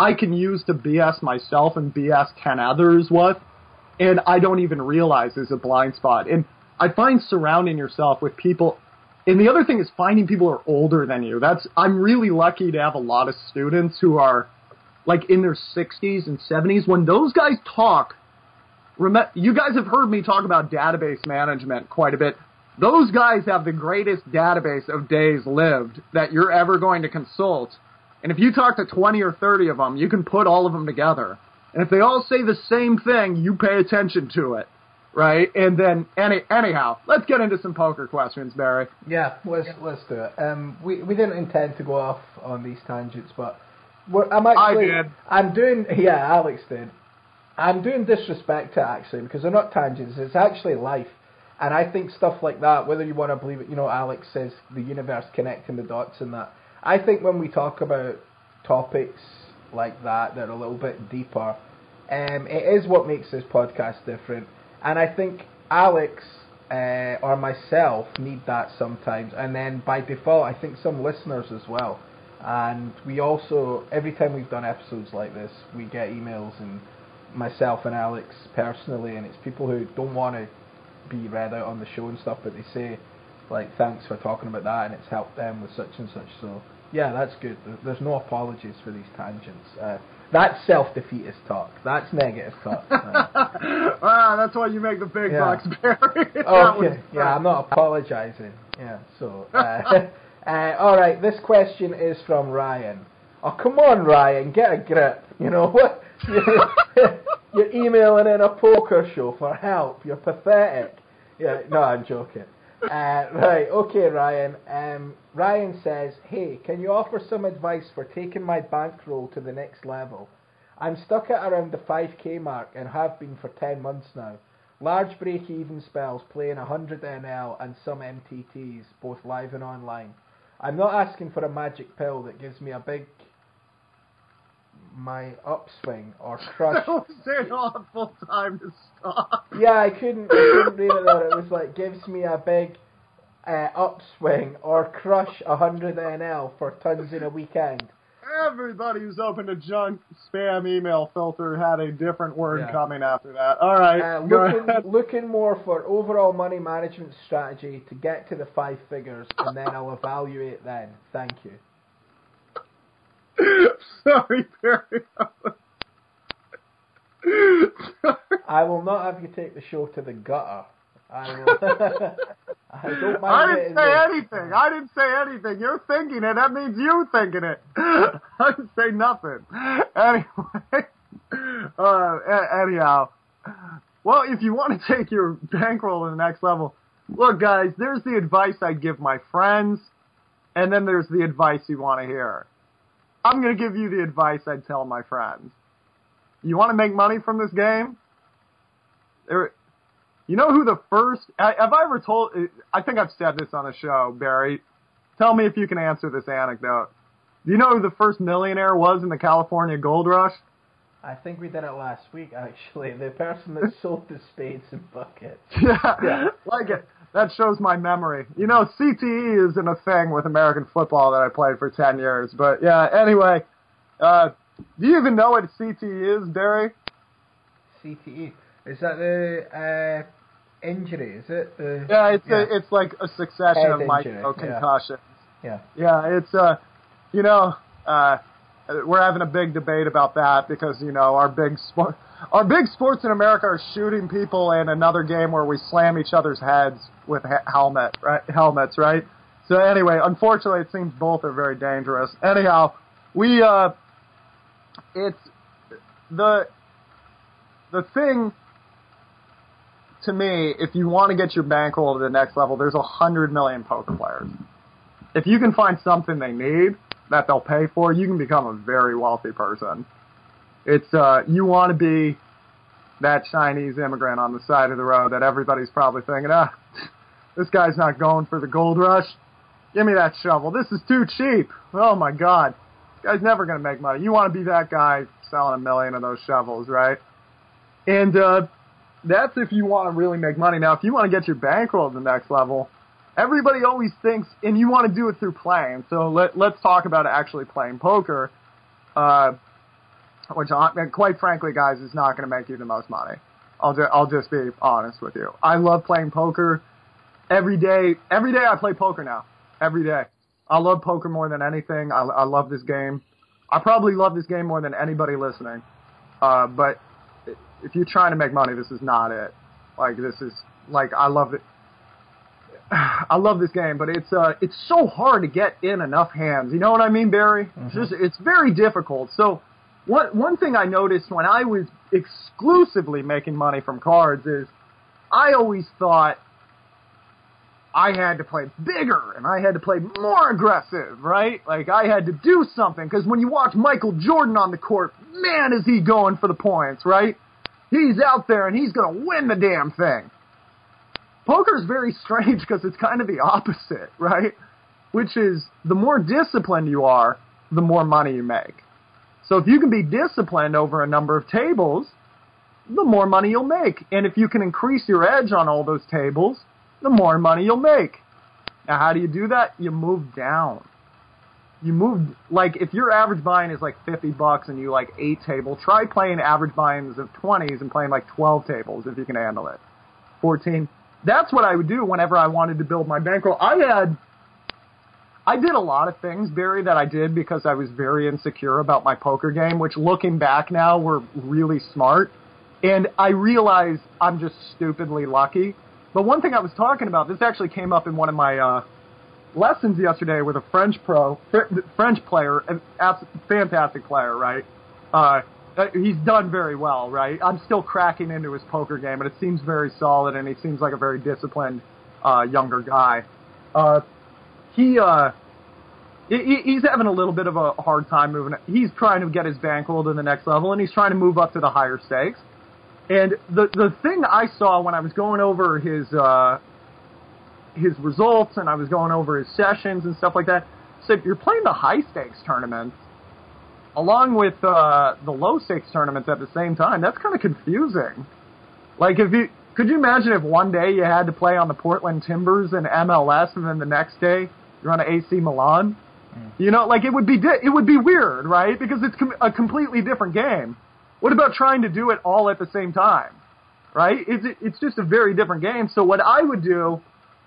I can use to BS myself and BS 10 others with, and I don't even realize is a blind spot. And I find surrounding yourself with people, and the other thing is finding people who are older than you. That's, I'm really lucky to have a lot of students who are like in their 60s and 70s. When those guys talk, Remember, you guys have heard me talk about database management quite a bit. Those guys have the greatest database of days lived that you're ever going to consult. And if you talk to 20 or 30 of them, you can put all of them together. And if they all say the same thing, you pay attention to it. Right? And then, any, anyhow, let's get into some poker questions, Barry. Yeah, let's let's do it. Um, we we didn't intend to go off on these tangents, but we're, I'm actually did. I'm doing yeah, Alex did. I'm doing disrespect to it actually because they're not tangents. It's actually life, and I think stuff like that, whether you want to believe it, you know, Alex says the universe connecting the dots and that. I think when we talk about topics like that that are a little bit deeper, um, it is what makes this podcast different. And I think Alex uh, or myself need that sometimes, and then by default, I think some listeners as well. And we also, every time we've done episodes like this, we get emails and myself and Alex personally, and it's people who don't want to be read out on the show and stuff, but they say like thanks for talking about that, and it's helped them with such and such. So yeah, that's good. There's no apologies for these tangents. Uh, that's self-defeatist talk. That's negative talk. Ah, that's why you make the big Yeah. bucks, Barry. Okay. Yeah, I'm not apologizing. Yeah. So, uh, uh, all right. This question is from Ryan. Oh, come on, Ryan, get a grip. You know what? You're, you're emailing in a poker show for help. You're pathetic. Yeah. No, I'm joking. Uh, right. Okay, Ryan. Um, Ryan says, "Hey, can you offer some advice for taking my bankroll to the next level? I'm stuck at around the 5k mark and have been for 10 months now. Large break-even spells playing 100 NL and some MTTs, both live and online. I'm not asking for a magic pill that gives me a big my upswing or crush. That was an awful time to stop. yeah, I couldn't, I couldn't read it there. It was like gives me a big uh, upswing or crush 100 NL for tons in a weekend. Everybody who's opened a junk spam email filter had a different word Yeah. coming after that. All right, Uh, looking, looking more for overall money management strategy to get to the five figures, and then I'll evaluate then. Thank you. Sorry, Barry. I will not have you take the show to the gutter. I will. I don't mind. I didn't say anything. I didn't say anything. You're thinking it. That means you thinking it. I didn't say nothing. Anyway, uh, anyhow, well, if you want to take your bankroll to the next level, look, guys, there's the advice I'd give my friends, and then there's the advice you want to hear. I'm going to give you the advice I'd tell my friends. You want to make money from this game? There, you know who the first? I- Have I ever told? I think I've said this on a show, Barry. Tell me if you can answer this anecdote. Do you know who the first millionaire was in the California gold rush? I think we did it last week, actually. The person that sold the spades and buckets. Yeah, Yeah. like it. That shows my memory. You know, CTE isn't a thing with American football that I played for ten years. But yeah, anyway, uh, do you even know what CTE is, Barry? CTE. Is that the uh, injury? Is it? The, Yeah, it's Yeah. A, it's like a succession Head of injury, micro yeah. concussions. Yeah. Yeah, it's uh, you know, uh, we're having a big debate about that because you know our big sport, our big sports in America are shooting people in another game where we slam each other's heads with helmet, right? Helmets, right? So anyway, unfortunately, it seems both are very dangerous. Anyhow, we uh, it's the the thing to me. If you want to get your bankroll to the next level, there's a hundred million poker players. If you can find something they need that they'll pay for, you can become a very wealthy person. It's uh, you want to be that Chinese immigrant on the side of the road that everybody's probably thinking, ah, this guy's not going for the gold rush. Give me that shovel. This is too cheap. Oh my god. This guy's never gonna make money. You want to be that guy selling a million of those shovels, right? And uh, that's if you want to really make money. Now, if you want to get your bankroll to the next level, everybody always thinks, and you want to do it through playing. So let let's talk about actually playing poker, uh, which, uh, quite frankly, guys, is not going to make you the most money. I'll just I'll just be honest with you. I love playing poker every day. Every day I play poker now every day. I love poker more than anything. I, I love this game. I probably love this game more than anybody listening. Uh, but if you're trying to make money, this is not it. Like this is like I love it. I love this game, but it's uh it's so hard to get in enough hands. You know what I mean, Barry? Mm-hmm. It's just it's very difficult. So one one thing I noticed when I was exclusively making money from cards is I always thought I had to play bigger and I had to play more aggressive, right? Like I had to do something because when you watch Michael Jordan on the court, man, is he going for the points, right? He's out there and he's going to win the damn thing. Poker is very strange because it's kind of the opposite, right? Which is the more disciplined you are, the more money you make. So if you can be disciplined over a number of tables, the more money you'll make. And if you can increase your edge on all those tables, the more money you'll make. Now, how do you do that? You move down. You move like if your average buy-in is like 50 bucks and you like eight table, try playing average buy-ins of 20s and playing like 12 tables if you can handle it. 14. That's what I would do whenever I wanted to build my bankroll. I had I did a lot of things, Barry, that I did because I was very insecure about my poker game, which looking back now were really smart. And I realize I'm just stupidly lucky but one thing I was talking about, this actually came up in one of my uh, lessons yesterday with a French pro, French player, a fantastic player, right? Uh, he's done very well, right? I'm still cracking into his poker game, but it seems very solid, and he seems like a very disciplined uh, younger guy. Uh, he uh, he, he's having a little bit of a hard time moving. He's trying to get his bankroll to the next level, and he's trying to move up to the higher stakes. And the the thing I saw when I was going over his uh, his results and I was going over his sessions and stuff like that, said you're playing the high stakes tournaments along with uh, the low stakes tournaments at the same time. That's kind of confusing. Like if you could you imagine if one day you had to play on the Portland Timbers in MLS, and then the next day you're on AC Milan? Mm. You know, like it would be di- it would be weird, right? Because it's com- a completely different game. What about trying to do it all at the same time? Right? It's, it's just a very different game. So what I would do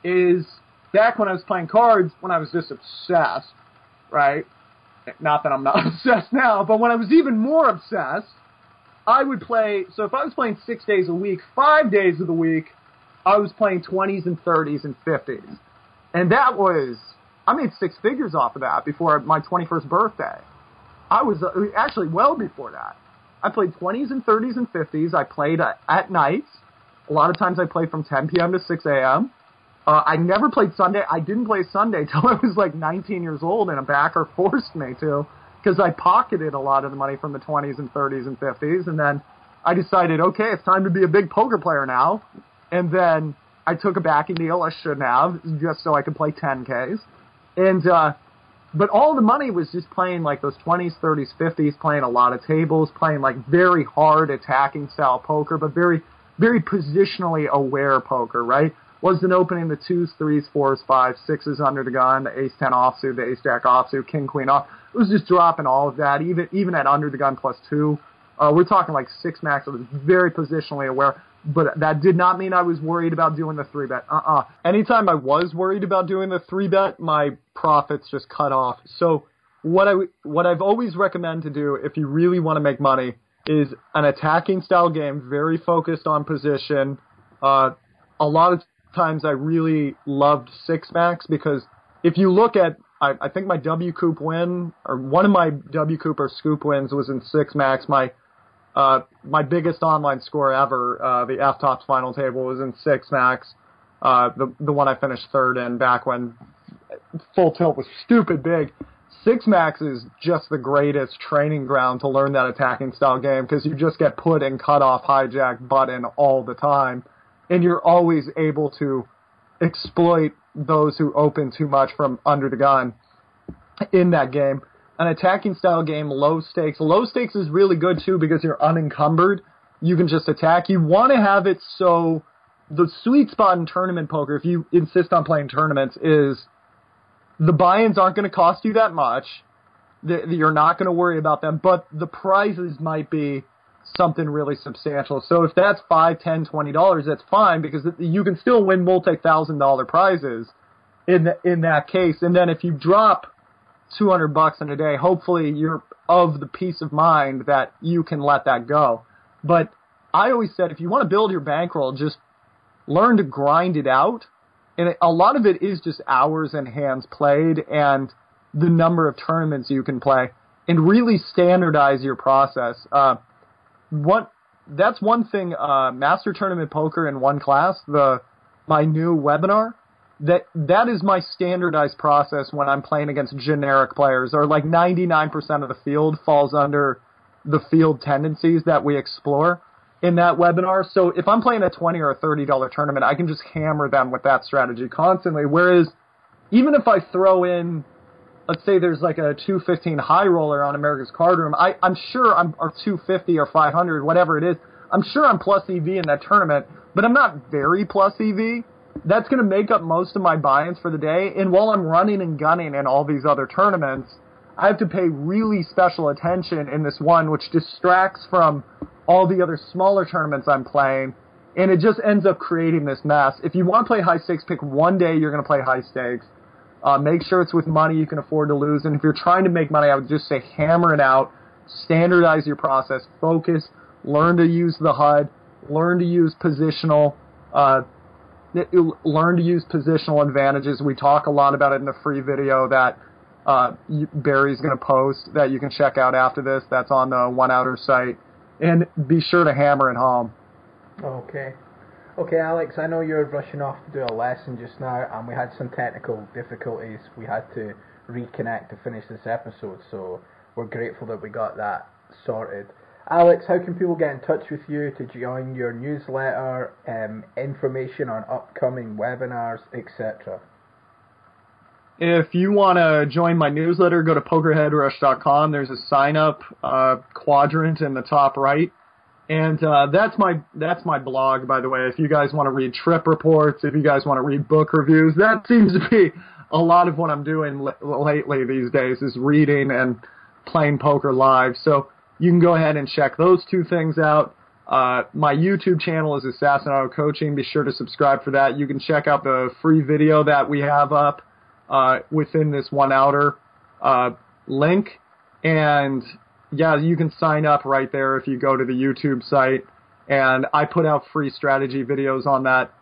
is back when I was playing cards, when I was just obsessed, right? Not that I'm not obsessed now, but when I was even more obsessed, I would play. So if I was playing six days a week, five days of the week, I was playing 20s and 30s and 50s. And that was, I made six figures off of that before my 21st birthday. I was uh, actually well before that. I played 20s and 30s and 50s. I played uh, at night. A lot of times I played from 10 p.m. to 6 a.m. Uh, I never played Sunday. I didn't play Sunday till I was like 19 years old, and a backer forced me to because I pocketed a lot of the money from the 20s and 30s and 50s, and then I decided, okay, it's time to be a big poker player now. And then I took a backing deal I shouldn't have just so I could play 10Ks. And uh, but all the money was just playing like those 20s, 30s, 50s, playing a lot of tables, playing like very hard attacking style poker, but very, very positionally aware poker, right? Wasn't opening the twos, threes, fours, fives, sixes under the gun, the ace ten offsuit, the ace jack offsuit, king queen off. It was just dropping all of that, even even at under the gun plus two. Uh, we're talking like six max. I was very positionally aware but that did not mean I was worried about doing the three bet. Uh uh-uh. uh Anytime I was worried about doing the three bet, my profits just cut off. So what I what I've always recommend to do if you really want to make money is an attacking style game, very focused on position. Uh, a lot of times I really loved six max because if you look at I, I think my WCOOP win or one of my WCOOP or SCOOP wins was in six max. My uh, my biggest online score ever, uh, the FTOPS final table was in six max. Uh, the the one I finished third in back when Full Tilt was stupid big. Six max is just the greatest training ground to learn that attacking style game because you just get put in cut off hijack button all the time, and you're always able to exploit those who open too much from under the gun in that game. An attacking style game, low stakes. Low stakes is really good too because you're unencumbered. You can just attack. You want to have it so the sweet spot in tournament poker, if you insist on playing tournaments, is the buy-ins aren't going to cost you that much. You're not going to worry about them, but the prizes might be something really substantial. So if that's five, ten, twenty dollars, that's fine because you can still win multi-thousand dollar prizes in the, in that case. And then if you drop two hundred bucks in a day, hopefully you're of the peace of mind that you can let that go. But I always said if you want to build your bankroll, just learn to grind it out. And a lot of it is just hours and hands played and the number of tournaments you can play and really standardize your process. Uh, what that's one thing. Uh, Master Tournament Poker in one class, the my new webinar. That that is my standardized process when I'm playing against generic players, or like 99% of the field falls under the field tendencies that we explore in that webinar. So if I'm playing a 20 or a 30 dollar tournament, I can just hammer them with that strategy constantly. Whereas even if I throw in let's say there's like a 215 high roller on America's Card Room, I, I'm sure I'm, or 250 or 500, whatever it is, I'm sure I'm plus EV in that tournament, but I'm not very plus EV. That's going to make up most of my buy-ins for the day. And while I'm running and gunning in all these other tournaments, I have to pay really special attention in this one, which distracts from all the other smaller tournaments I'm playing. And it just ends up creating this mess. If you want to play high stakes, pick one day you're going to play high stakes. Uh, make sure it's with money you can afford to lose. And if you're trying to make money, I would just say hammer it out, standardize your process, focus, learn to use the HUD, learn to use positional, uh, learn to use positional advantages. We talk a lot about it in the free video that uh, Barry's going to post that you can check out after this. That's on the One Outer site. And be sure to hammer it home. Okay. Okay, Alex, I know you're rushing off to do a lesson just now, and we had some technical difficulties. We had to reconnect to finish this episode, so we're grateful that we got that sorted. Alex, how can people get in touch with you to join your newsletter, um, information on upcoming webinars, etc.? If you want to join my newsletter, go to pokerheadrush.com. There's a sign up uh, quadrant in the top right and uh, that's my that's my blog, by the way. If you guys want to read trip reports, if you guys want to read book reviews, that seems to be a lot of what I'm doing l- lately these days is reading and playing poker live. So you can go ahead and check those two things out. Uh, my YouTube channel is Assassinato Coaching. Be sure to subscribe for that. You can check out the free video that we have up uh, within this one outer uh, link. And yeah, you can sign up right there if you go to the YouTube site, and I put out free strategy videos on that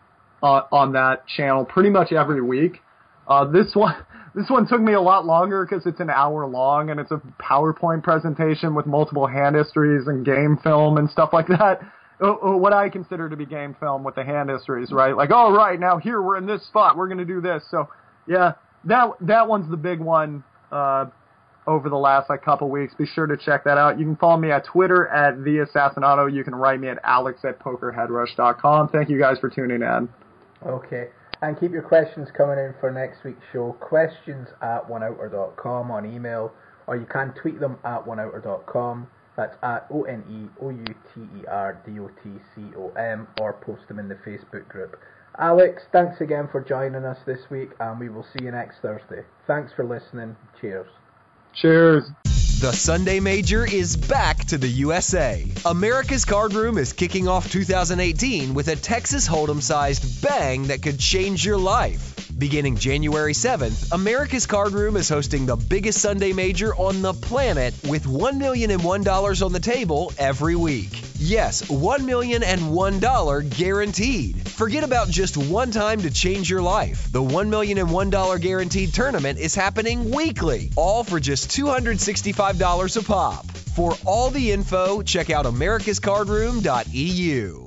uh, on that channel pretty much every week. Uh, this one this one took me a lot longer because it's an hour long and it's a PowerPoint presentation with multiple hand histories and game film and stuff like that. Uh, uh, what I consider to be game film with the hand histories, right? Like, oh right, now here we're in this spot, we're gonna do this. So yeah, that that one's the big one. Uh, over the last like couple weeks. Be sure to check that out. You can follow me at Twitter at the Assassinato. You can write me at alex at pokerheadrush.com. Thank you guys for tuning in. Okay. And keep your questions coming in for next week's show. Questions at oneouter.com on email, or you can tweet them at oneouter.com. That's at O N E O U T E R D O T C O M, or post them in the Facebook group. Alex, thanks again for joining us this week, and we will see you next Thursday. Thanks for listening. Cheers. Cheers. The Sunday Major is back to the USA. America's Card Room is kicking off 2018 with a Texas Hold'em sized bang that could change your life. Beginning January 7th, America's Card Room is hosting the biggest Sunday major on the planet with $1 million and $1 on the table every week. Yes, $1 million and $1 guaranteed. Forget about just one time to change your life. The $1 million and $1 guaranteed tournament is happening weekly, all for just $265 a pop. For all the info, check out americascardroom.eu.